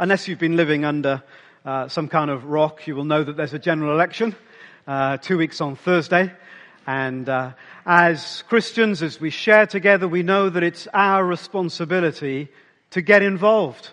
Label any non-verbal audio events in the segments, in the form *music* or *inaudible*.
unless you've been living under uh, some kind of rock, you will know that there's a general election uh, two weeks on Thursday. And uh, as Christians, as we share together, we know that it's our responsibility to get involved.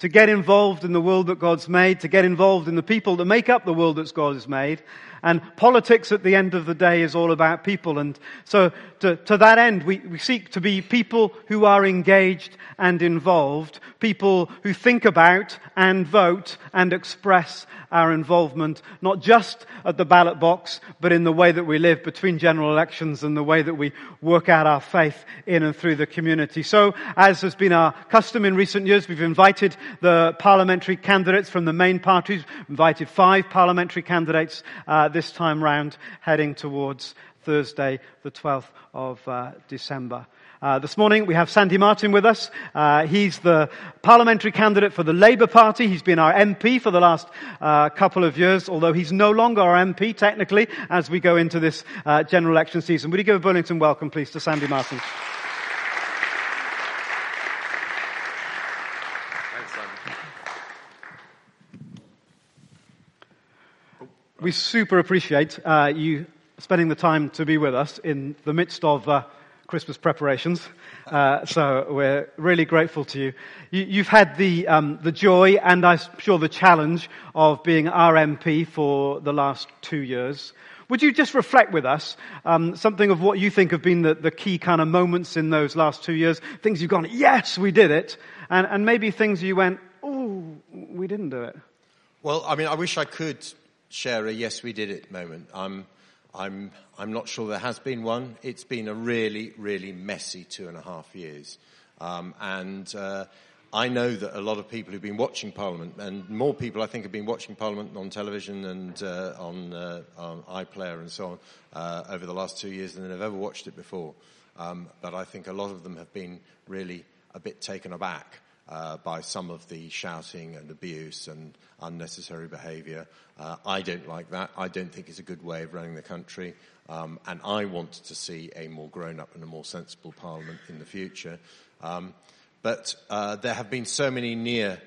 To get involved in the world that God's made, to get involved in the people that make up the world that God has made, and politics at the end of the day is all about people. And so to, to that end, we, we seek to be people who are engaged and involved, people who think about and vote and express our involvement, not just at the ballot box, but in the way that we live between general elections and the way that we work out our faith in and through the community. So, as has been our custom in recent years, we've invited the parliamentary candidates from the main parties, invited five parliamentary candidates uh, this time round, heading towards Thursday, the 12th of uh, December. Uh, this morning we have Sandy Martin with us. Uh, he's the parliamentary candidate for the Labour Party. He's been our MP for the last uh, couple of years, although he's no longer our MP technically as we go into this uh, general election season. Would you give a Burlington welcome, please, to Sandy Martin? We super appreciate uh, you spending the time to be with us in the midst of uh, Christmas preparations. Uh, so we're really grateful to you. you have had the, um, the joy and I'm sure the challenge of being RMP for the last two years. Would you just reflect with us um, something of what you think have been the, the, key kind of moments in those last two years? Things you've gone, yes, we did it. And, and maybe things you went, oh, we didn't do it. Well, I mean, I wish I could share a yes, we did it moment. I'm I'm, I'm not sure there has been one. It's been a really, really messy two and a half years. Um, and uh, I know that a lot of people who've been watching Parliament, and more people I think have been watching Parliament on television and uh, on, uh, on, iPlayer and so on uh, over the last two years than have ever watched it before. Um, but I think a lot of them have been really a bit taken aback uh, by some of the shouting and abuse and unnecessary behaviour. Uh, I don't like that. I don't think it's a good way of running the country. Um, and I want to see a more grown up and a more sensible parliament in the future. Um, but uh, there have been so many near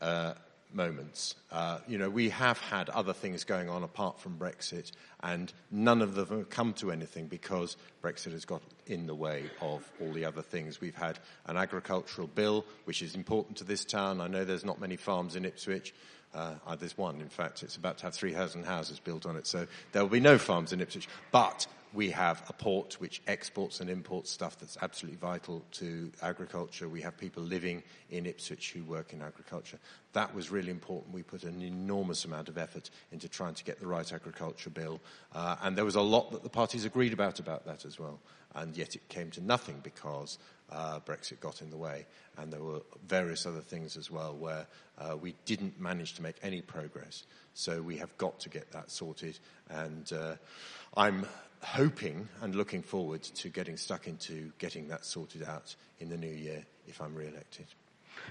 uh, moments. Uh, you know, we have had other things going on apart from Brexit, and none of them have come to anything because Brexit has got in the way of all the other things. We've had an agricultural bill, which is important to this town. I know there's not many farms in Ipswich. Uh, uh there's one, in fact, it's about to have 3,000 houses built on it, so there will be no farms in Ipswich. But we have a port which exports and imports stuff that's absolutely vital to agriculture. We have people living in Ipswich who work in agriculture. That was really important. We put an enormous amount of effort into trying to get the right agriculture bill. Uh, and there was a lot that the parties agreed about about that as well. And yet it came to nothing because uh, Brexit got in the way. And there were various other things as well where uh, we didn't manage to make any progress. So we have got to get that sorted. And uh, I'm hoping and looking forward to getting stuck into getting that sorted out in the new year if I'm re-elected.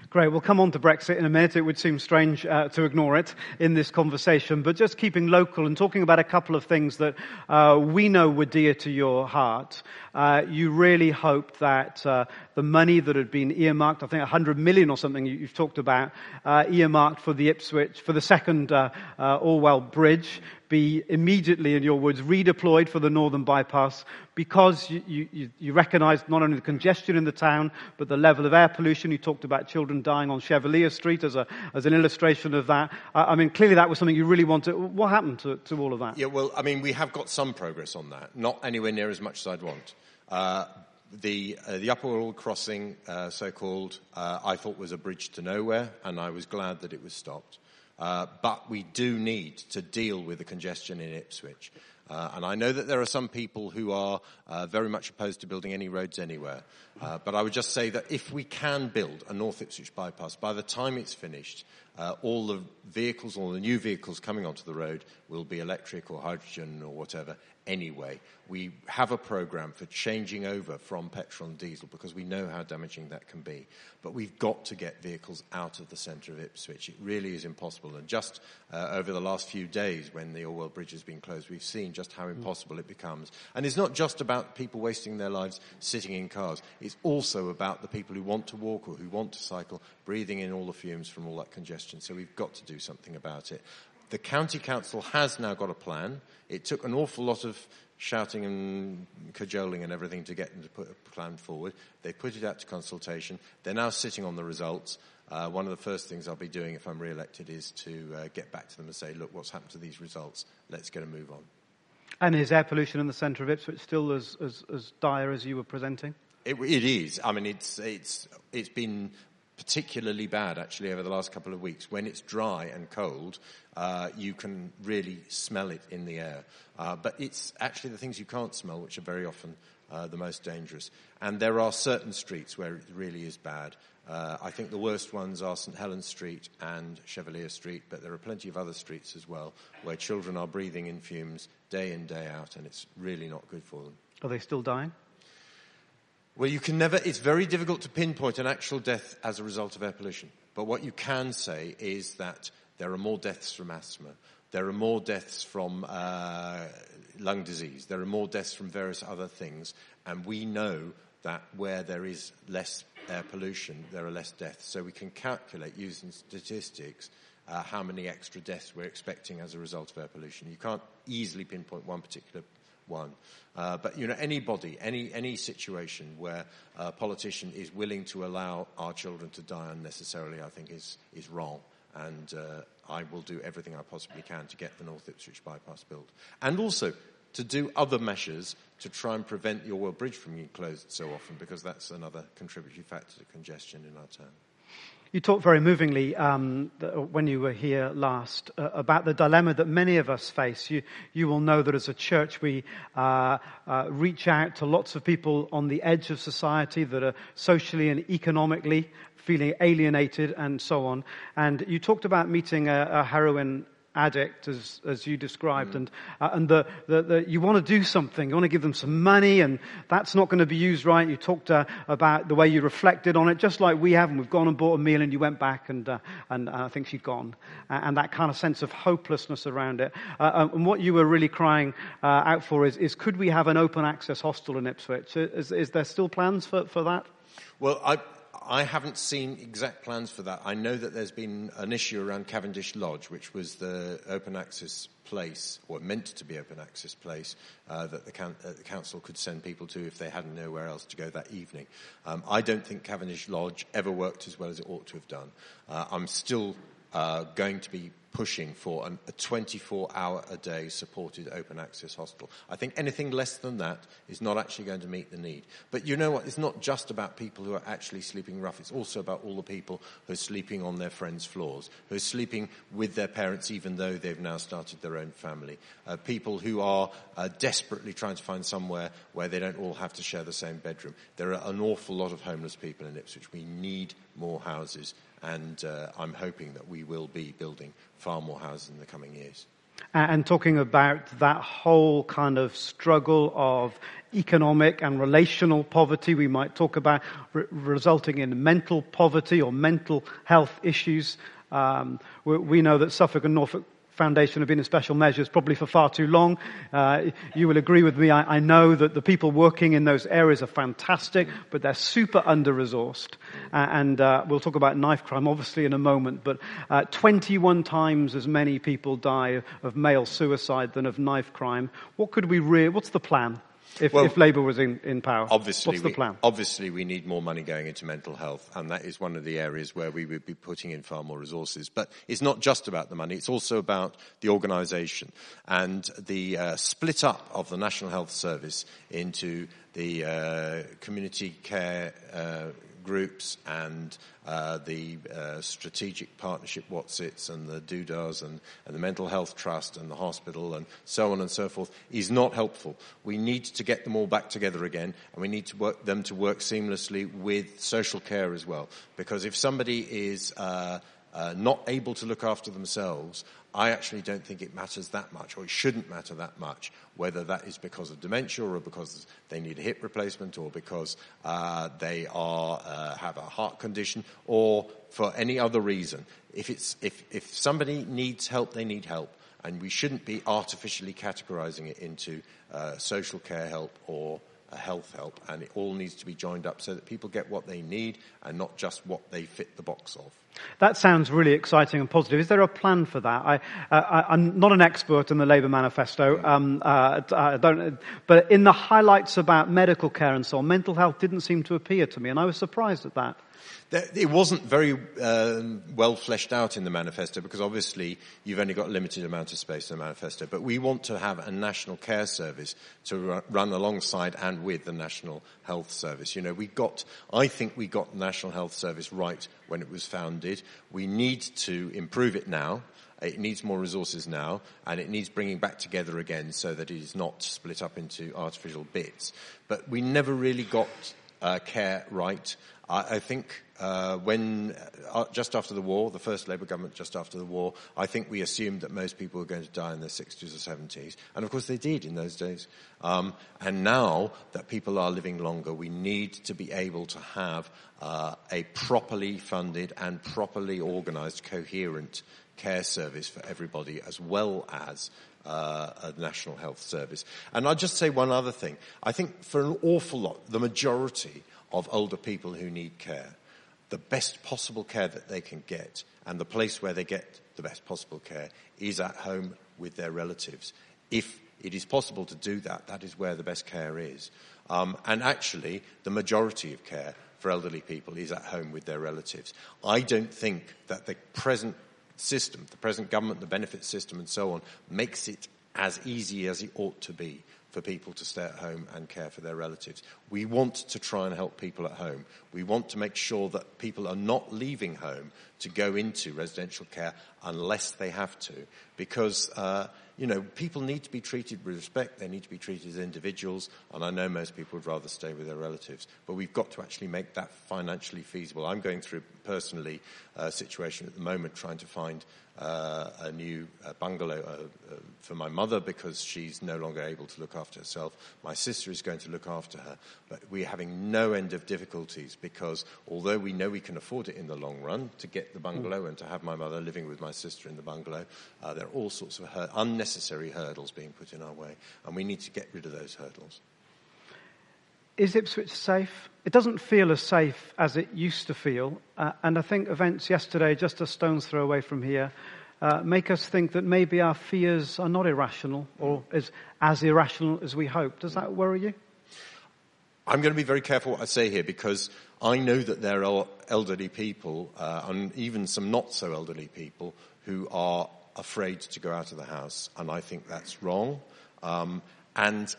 Great. We'll come on to Brexit in a minute. It would seem strange uh, to ignore it in this conversation, but just keeping local and talking about a couple of things that uh, we know were dear to your heart. Uh, you really hope that uh, the money that had been earmarked, I think 100 million or something you, have talked about, uh, earmarked for the Ipswich, for the second uh, Orwell Bridge, be immediately, in your words, redeployed for the northern bypass because you, you, you recognised not only the congestion in the town, but the level of air pollution. You talked about children dying on Chevallier Street as, a, as an illustration of that. I, I mean, clearly that was something you really wanted. What happened to, to all of that? Yeah, well, I mean, we have got some progress on that. Not anywhere near as much as I'd want. Uh, the, uh, the Upper Orwell crossing, uh, so-called, uh, I thought was a bridge to nowhere, and I was glad that it was stopped. Uh, but we do need to deal with the congestion in Ipswich. Uh, and I know that there are some people who are uh, very much opposed to building any roads anywhere. But I would just say that if we can build a North Ipswich bypass, by the time it's finished, all the vehicles, all the new vehicles coming onto the road will be electric or hydrogen or whatever anyway. We have a program for changing over from petrol and diesel because we know how damaging that can be. But we've got to get vehicles out of the centre of Ipswich. It really is impossible. And just uh, over the last few days when the Orwell Bridge has been closed, we've seen just how impossible it becomes. And it's not just about people wasting their lives sitting in cars. It's also about the people who want to walk or who want to cycle, breathing in all the fumes from all that congestion. So we've got to do something about it. The county council has now got a plan. It took an awful lot of shouting and cajoling and everything to get them to put a plan forward. They put it out to consultation. They're now sitting on the results. Uh, one of the first things I'll be doing if I'm re-elected is to uh, get back to them and say, look, what's happened to these results? Let's get a move on. And is air pollution in the centre of Ipswich still as, as, as dire as you were presenting? It, it is. I mean, it's, it's, it's been particularly bad actually over the last couple of weeks. When it's dry and cold, uh, you can really smell it in the air. Uh, but it's actually the things you can't smell which are very often uh, the most dangerous. And there are certain streets where it really is bad. Uh, I think the worst ones are St Helens Street and Chevallier Street, but there are plenty of other streets as well where children are breathing in fumes day in, day out, and it's really not good for them. Are they still dying? Well, you can never, it's very difficult to pinpoint an actual death as a result of air pollution. But what you can say is that there are more deaths from asthma. There are more deaths from uh, lung disease. There are more deaths from various other things. And we know that where there is less air pollution, there are less deaths. So we can calculate using statistics uh, how many extra deaths we're expecting as a result of air pollution. You can't easily pinpoint one particular one. Uh, but you know, anybody, any any situation where a politician is willing to allow our children to die unnecessarily, I think is is wrong. And uh, I will do everything I possibly can to get the North Ipswich bypass built, and also to do other measures to try and prevent the Orwell Bridge from being closed so often, because that's another contributory factor to congestion in our town. You talked very movingly um, when you were here last uh, about the dilemma that many of us face. You, you will know that as a church we uh, uh, reach out to lots of people on the edge of society that are socially and economically feeling alienated and so on. And you talked about meeting a, a heroin addict, as, as you described, mm. and, uh, and the, the, the, you want to do something, you want to give them some money, and that's not going to be used right. You talked uh, about the way you reflected on it, just like we have, and we've gone and bought a meal, and you went back, and, uh, and I think she'd gone. and that kind of sense of hopelessness around it. Uh, um, and what you were really crying uh, out for is, is could we have an open access hostel in Ipswich? Is, is there still plans for, for that? Well, I, I haven't seen exact plans for that. I know that there's been an issue around Cavendish Lodge, which was the open access place, or meant to be open access place, uh, that the, can- uh, the, council could send people to if they had nowhere else to go that evening. Um, I don't think Cavendish Lodge ever worked as well as it ought to have done. Uh, I'm still uh, going to be pushing for an, a 24 hour a day supported open access hospital. I think anything less than that is not actually going to meet the need. But you know what? It's not just about people who are actually sleeping rough. It's also about all the people who are sleeping on their friends' floors, who are sleeping with their parents even though they've now started their own family. Uh, people who are uh, desperately trying to find somewhere where they don't all have to share the same bedroom. There are an awful lot of homeless people in Ipswich. We need more houses and uh, I'm hoping that we will be building far more houses in the coming years. And talking about that whole kind of struggle of economic and relational poverty, we might talk about re- resulting in mental poverty or mental health issues. Um, we, we know that Suffolk and Norfolk Foundation have been in special measures probably for far too long. Uh, you will agree with me. I, I, know that the people working in those areas are fantastic, but they're super under-resourced. Uh, and uh, we'll talk about knife crime obviously in a moment. But uh, 21 times as many people die of male suicide than of knife crime. What could we? Re- what's the plan? If, well, if Labour was in, in power? Obviously, What's the we, plan? Obviously, we need more money going into mental health, and that is one of the areas where we would be putting in far more resources. But it's not just about the money; it's also about the organisation and the uh, split up of the National Health Service into the uh, community care. Uh, groups and uh, the uh, strategic partnership Wotsits and the Doodars and, and, the Mental Health Trust and the hospital and so on and so forth is not helpful. We need to get them all back together again and we need to work them to work seamlessly with social care as well. Because if somebody is uh, uh, not able to look after themselves, I actually don't think it matters that much, or it shouldn't matter that much, whether that is because of dementia or because they need a hip replacement or because uh, they are, uh, have a heart condition or for any other reason. If, it's, if, if somebody needs help, they need help. And we shouldn't be artificially categorizing it into uh, social care help or health help, and it all needs to be joined up so that people get what they need and not just what they fit the box of. That sounds really exciting and positive. Is there a plan for that? I, am not an expert in the Labour manifesto, um, uh, I don't, but in the highlights about medical care and so on, mental health didn't seem to appear to me, and I was surprised at that. It wasn't very uh, well fleshed out in the manifesto because obviously you've only got a limited amount of space in the manifesto. But we want to have a national care service to run alongside and with the national health service. You know, we got, I think we got the national health service right when it was founded. We need to improve it now. It needs more resources now, and it needs bringing back together again so that it is not split up into artificial bits. But we never really got uh, care right. I, I think uh, when uh, just after the war, the first Labour government just after the war, I think we assumed that most people were going to die in their 60s or 70s, and of course they did in those days. Um, and now that people are living longer, we need to be able to have uh, a properly funded and properly organised, coherent care service for everybody, as well as uh, a national health service. And I'll just say one other thing. I think for an awful lot, the majority of older people who need care, the best possible care that they can get and the place where they get the best possible care is at home with their relatives. If it is possible to do that, that is where the best care is. Um, and actually, the majority of care for elderly people is at home with their relatives. I don't think that the present system, the present government, the benefit system, and so on, makes it as easy as it ought to be for people to stay at home and care for their relatives. We want to try and help people at home. We want to make sure that people are not leaving home to go into residential care unless they have to, because uh, you know people need to be treated with respect. They need to be treated as individuals, and I know most people would rather stay with their relatives. But we've got to actually make that financially feasible. I'm going through personally a situation at the moment trying to find uh, a new uh, bungalow uh, uh, for my mother because she's no longer able to look after herself. My sister is going to look after her. But we're having no end of difficulties because although we know we can afford it in the long run to get the bungalow mm. and to have my mother living with my sister in the bungalow, uh, there are all sorts of hur- unnecessary hurdles being put in our way. And we need to get rid of those hurdles. Is Ipswich safe? It doesn't feel as safe as it used to feel. Uh, and I think events yesterday, just a stone's throw away from here, uh, make us think that maybe our fears are not irrational or as, as irrational as we hope. Does that worry you? I'm going to be very careful what I say here because I know that there are elderly people, uh, and even some not so elderly people, who are afraid to go out of the house, and I think that's wrong. Um, and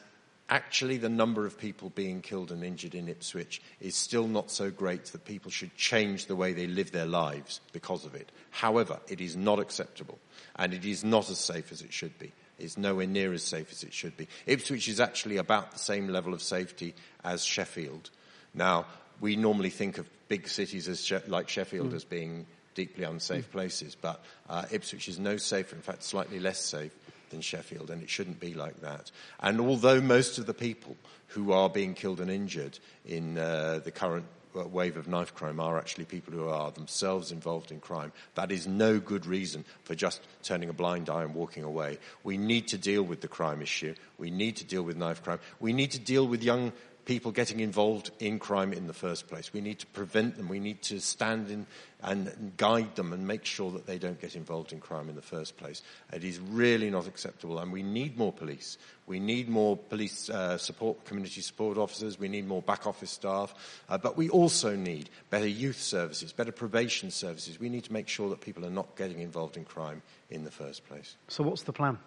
actually the number of people being killed and injured in Ipswich is still not so great that people should change the way they live their lives because of it. However, it is not acceptable and it is not as safe as it should be. It's nowhere near as safe as it should be. Ipswich is actually about the same level of safety as Sheffield. Now, we normally think of big cities as she- like Sheffield mm. as being deeply unsafe mm. places, but uh, Ipswich is no safer, in fact, slightly less safe than Sheffield, and it shouldn't be like that. And although most of the people who are being killed and injured in uh, the current wave of knife crime are actually people who are themselves involved in crime. That is no good reason for just turning a blind eye and walking away. We need to deal with the crime issue. We need to deal with knife crime. We need to deal with young people getting involved in crime in the first place. We need to prevent them. We need to stand in and guide them and make sure that they don't get involved in crime in the first place. It is really not acceptable, and we need more police. We need more police uh, support, community support officers. We need more back office staff, uh, but we also need better youth services, better probation services. We need to make sure that people are not getting involved in crime in the first place. So, what's the plan?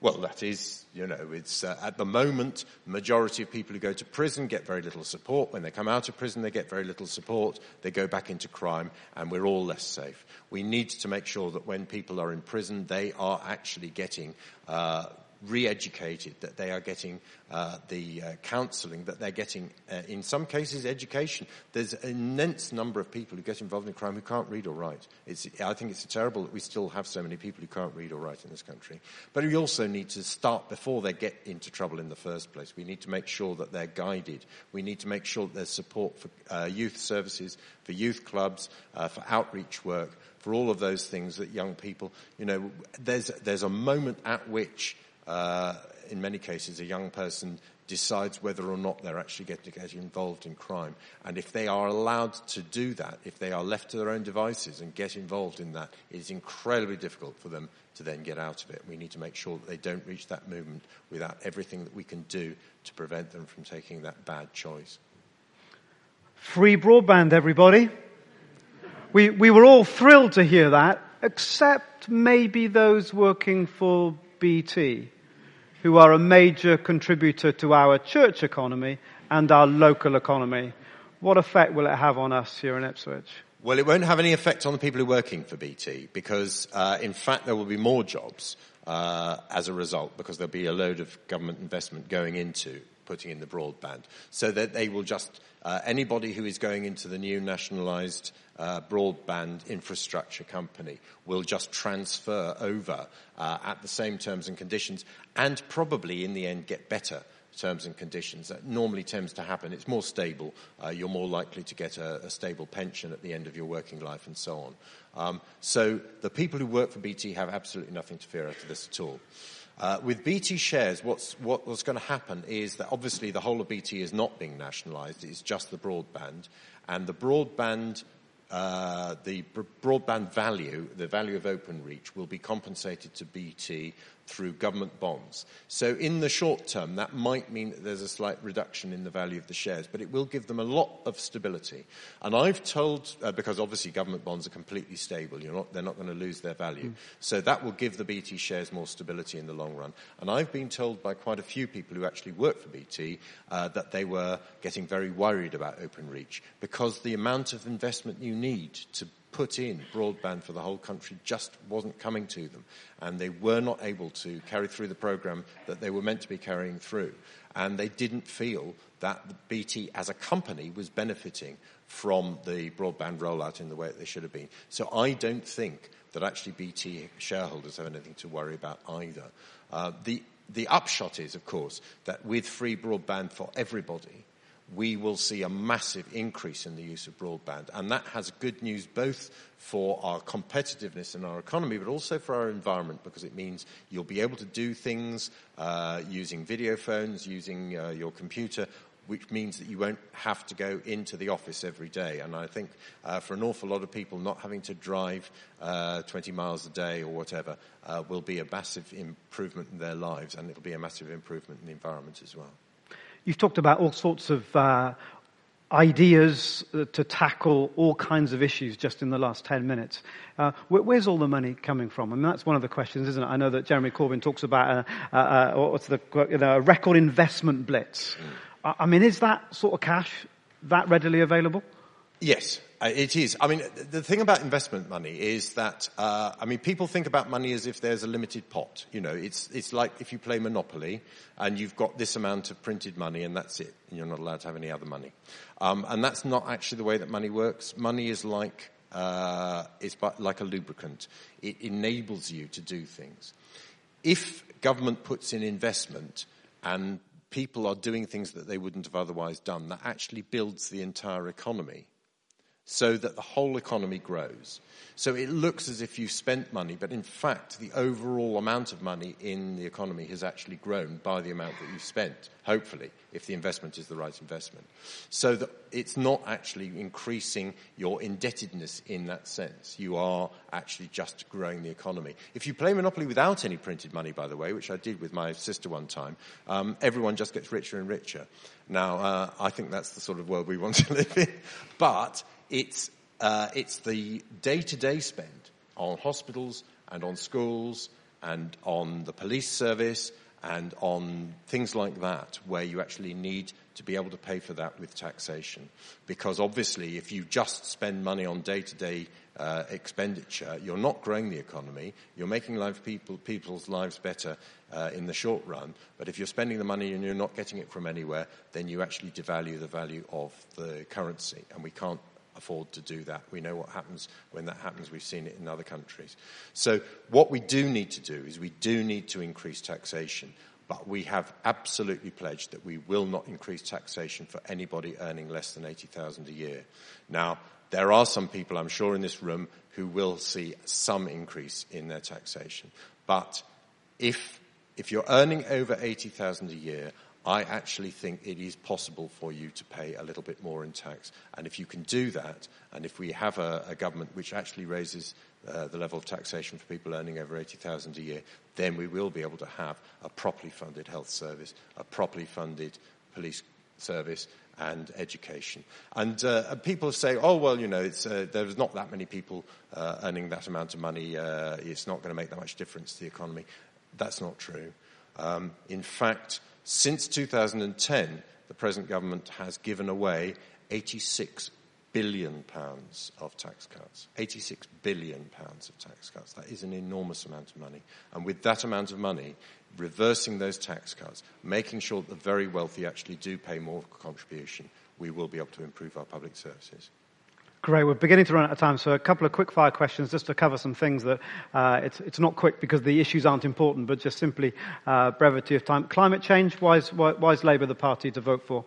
Well, that is, you know, it's uh, at the moment, majority of people who go to prison get very little support. When they come out of prison, they get very little support. They go back into crime, and we're all less safe. We need to make sure that when people are in prison, they are actually getting uh, re-educated, that they are getting uh, the uh, counselling, that they're getting, uh, in some cases, education. There's an immense number of people who get involved in crime who can't read or write. It's, I think it's terrible that we still have so many people who can't read or write in this country. But we also need to start before they get into trouble in the first place. We need to make sure that they're guided. We need to make sure that there's support for uh, youth services, for youth clubs, uh, for outreach work, for all of those things that young people, you know, there's, there's a moment at which Uh, in many cases, a young person decides whether or not they're actually to get involved in crime. And if they are allowed to do that, if they are left to their own devices and get involved in that, it is incredibly difficult for them to then get out of it. We need to make sure that they don't reach that movement without everything that we can do to prevent them from taking that bad choice. Free broadband, everybody. We, we were all thrilled to hear that, except maybe those working for BT who are a major contributor to our church economy and our local economy. What effect will it have on us here in Ipswich? Well, it won't have any effect on the people who are working for BT because, uh, in fact, there will be more jobs uh, as a result because there'll be a load of government investment going into putting in the broadband so that they will just uh, anybody who is going into the new nationalised uh, broadband infrastructure company will just transfer over uh, at the same terms and conditions and probably in the end get better terms and conditions. That normally tends to happen. It's more stable. Uh, you're more likely to get a, a, stable pension at the end of your working life and so on. Um, so the people who work for BT have absolutely nothing to fear out of this at all. Uh, with BT shares, what's, what, what's going to happen is that obviously the whole of BT is not being nationalised, it's just the broadband. And the broadband uh, the broadband value, the value of Openreach, will be compensated to BT through government bonds. So in the short term, that might mean that there's a slight reduction in the value of the shares, but it will give them a lot of stability. And I've told, uh, because obviously government bonds are completely stable, not, they're not going to lose their value. Mm. So that will give the BT shares more stability in the long run. And I've been told by quite a few people who actually work for BT uh, that they were getting very worried about Openreach because the amount of investment you need to put in broadband for the whole country just wasn't coming to them. And they were not able to carry through the program that they were meant to be carrying through. And they didn't feel that BT as a company was benefiting from the broadband rollout in the way that they should have been. So I don't think that actually BT shareholders have anything to worry about either. Uh, the, the upshot is, of course, that with free broadband for everybody, we will see a massive increase in the use of broadband. And that has good news both for our competitiveness in our economy, but also for our environment, because it means you'll be able to do things uh, using video phones, using uh, your computer, which means that you won't have to go into the office every day. And I think uh, for an awful lot of people, not having to drive uh, 20 miles a day or whatever uh, will be a massive improvement in their lives, and it'll be a massive improvement in the environment as well. You've talked about all sorts of uh, ideas uh, to tackle all kinds of issues just in the last 10 minutes. Uh, where's all the money coming from? I mean, that's one of the questions, isn't it? I know that Jeremy Corbyn talks about a, a, a what's the, you know, a record investment blitz. Mm. I mean, is that sort of cash that readily available? Yes, it is. I mean, the thing about investment money is that, uh, I mean, people think about money as if there's a limited pot. You know, it's, it's like if you play Monopoly and you've got this amount of printed money and that's it. And you're not allowed to have any other money. Um, and that's not actually the way that money works. Money is like, uh, it's like a lubricant. It enables you to do things. If government puts in investment and people are doing things that they wouldn't have otherwise done, that actually builds the entire economy so that the whole economy grows. So it looks as if you've spent money, but in fact, the overall amount of money in the economy has actually grown by the amount that you've spent, hopefully, if the investment is the right investment. So that it's not actually increasing your indebtedness in that sense. You are actually just growing the economy. If you play Monopoly without any printed money, by the way, which I did with my sister one time, um, everyone just gets richer and richer. Now, uh, I think that's the sort of world we want to *laughs* live in. But it's, uh, it's the day-to-day spend on hospitals and on schools and on the police service and on things like that where you actually need to be able to pay for that with taxation. Because obviously if you just spend money on day-to-day uh, expenditure, you're not growing the economy. You're making life people, people's lives better uh, in the short run. But if you're spending the money and you're not getting it from anywhere, then you actually devalue the value of the currency. And we can't afford to do that. We know what happens when that happens. We've seen it in other countries. So what we do need to do is we do need to increase taxation. But we have absolutely pledged that we will not increase taxation for anybody earning less than 80,000 a year. Now, there are some people, I'm sure, in this room who will see some increase in their taxation. But if, if you're earning over 80,000 a year, I actually think it is possible for you to pay a little bit more in tax. And if you can do that, and if we have a, a government which actually raises uh, the level of taxation for people earning over 80,000 a year, then we will be able to have a properly funded health service, a properly funded police service, and education. And uh, people say, oh, well, you know, uh, there's not that many people uh, earning that amount of money. Uh, it's not going to make that much difference to the economy. That's not true. Um, in fact, since 2010, the present government has given away 86 billion pounds of tax cuts. 86 billion pounds of tax cuts. That is an enormous amount of money. And with that amount of money, reversing those tax cuts, making sure that the very wealthy actually do pay more contribution, we will be able to improve our public services. Great. We're beginning to run out of time, so a couple of quick fire questions just to cover some things that uh, it's, it's not quick because the issues aren't important, but just simply uh, brevity of time. Climate change, why is, why, why is Labour the party to vote for?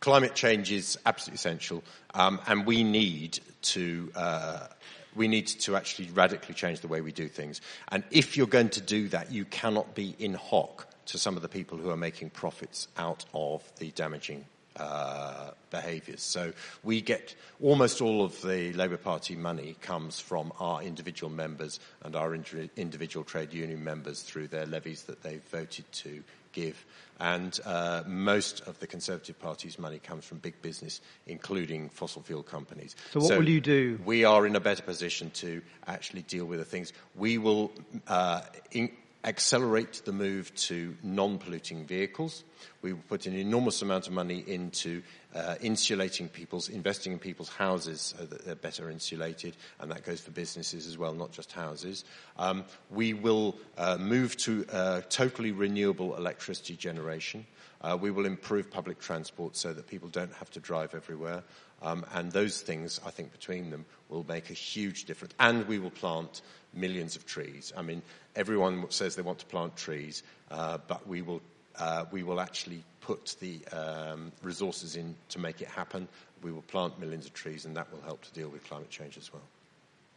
climate change is absolutely essential, um, and we need to. Uh, we need to actually radically change the way we do things. And if you're going to do that, you cannot be in hock to some of the people who are making profits out of the damaging uh, behaviours. So we get almost all of the Labour Party money comes from our individual members and our individual trade union members through their levies that they've voted to give. And uh, most of the Conservative Party's money comes from big business, including fossil fuel companies. So, what so will you do? We are in a better position to actually deal with the things. We will uh, in- accelerate the move to non-polluting vehicles. We will put an enormous amount of money into uh, insulating people's, investing in people's houses so that they're better insulated, and that goes for businesses as well, not just houses. Um, we will uh, move to uh, totally renewable electricity generation. Uh, we will improve public transport so that people don't have to drive everywhere. Um, and those things, I think, between them will make a huge difference. And we will plant millions of trees. I mean, everyone says they want to plant trees, uh, but we will, uh, we will actually put the um, resources in to make it happen. We will plant millions of trees, and that will help to deal with climate change as well.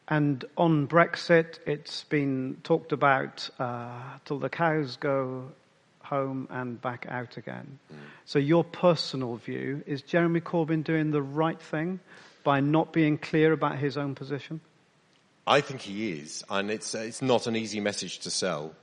And on Brexit, it's been talked about uh, till the cows go home and back out again. Mm. So, your personal view is Jeremy Corbyn doing the right thing by not being clear about his own position? I think he is, and it's, it's not an easy message to sell.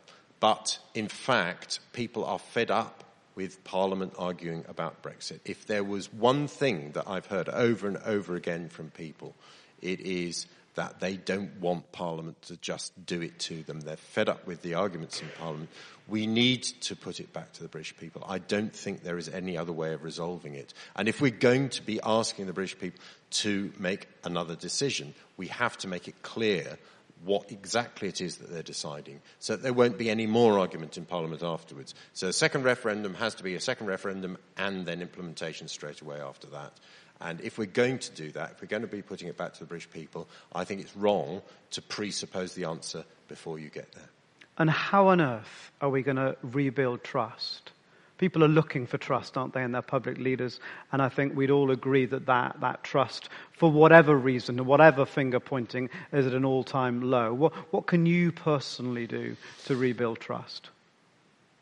But in fact, people are fed up with Parliament arguing about Brexit. If there was one thing that I've heard over and over again from people, it is that they don't want Parliament to just do it to them. They're fed up with the arguments in Parliament. We need to put it back to the British people. I don't think there is any other way of resolving it. And if we're going to be asking the British people to make another decision, we have to make it clear what exactly it is that they're deciding, so that there won't be any more argument in Parliament afterwards. So a second referendum has to be a second referendum and then implementation straight away after that. And if we're going to do that, if we're going to be putting it back to the British people, I think it's wrong to presuppose the answer before you get there. And how on earth are we going to rebuild trust? People are looking for trust, aren't they, in their public leaders? And I think we'd all agree that that, that trust, for whatever reason, whatever finger pointing, is at an all time low. What, what can you personally do to rebuild trust?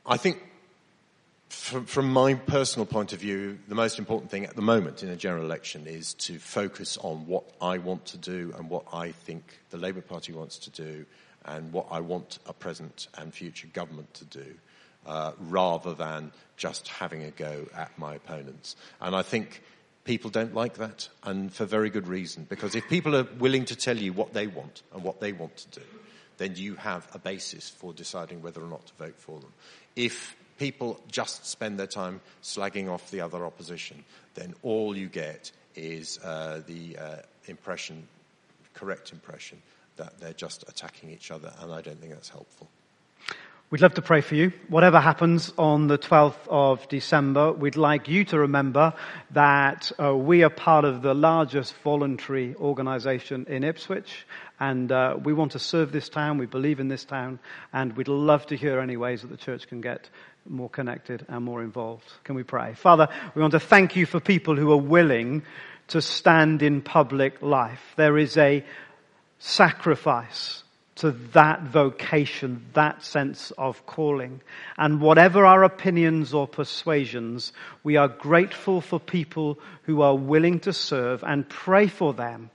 I think, from, from my personal point of view, the most important thing at the moment in a general election is to focus on what I want to do and what I think the Labour Party wants to do and what I want a present and future government to do. Uh, rather than just having a go at my opponents. And I think people don't like that, and for very good reason, because if people are willing to tell you what they want and what they want to do, then you have a basis for deciding whether or not to vote for them. If people just spend their time slagging off the other opposition, then all you get is uh, the uh, impression correct impression that they're just attacking each other, and I don't think that's helpful. We'd love to pray for you. Whatever happens on the 12th of December, we'd like you to remember that uh, we are part of the largest voluntary organization in Ipswich, and uh, we want to serve this town. We believe in this town, and we'd love to hear any ways that the church can get more connected and more involved. Can we pray? Father, we want to thank you for people who are willing to stand in public life. There is a sacrifice to that vocation, that sense of calling. And whatever our opinions or persuasions, we are grateful for people who are willing to serve and pray for them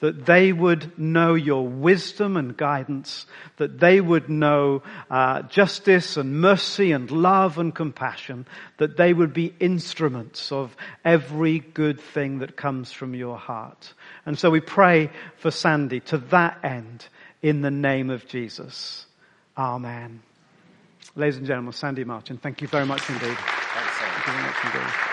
that they would know your wisdom and guidance, that they would know uh, justice and mercy and love and compassion, that they would be instruments of every good thing that comes from your heart. And so we pray for Sandy to that end in the name of Jesus. Amen. Ladies and gentlemen, Sandy Martin, thank you very much indeed. Thanks. Thank you very much indeed.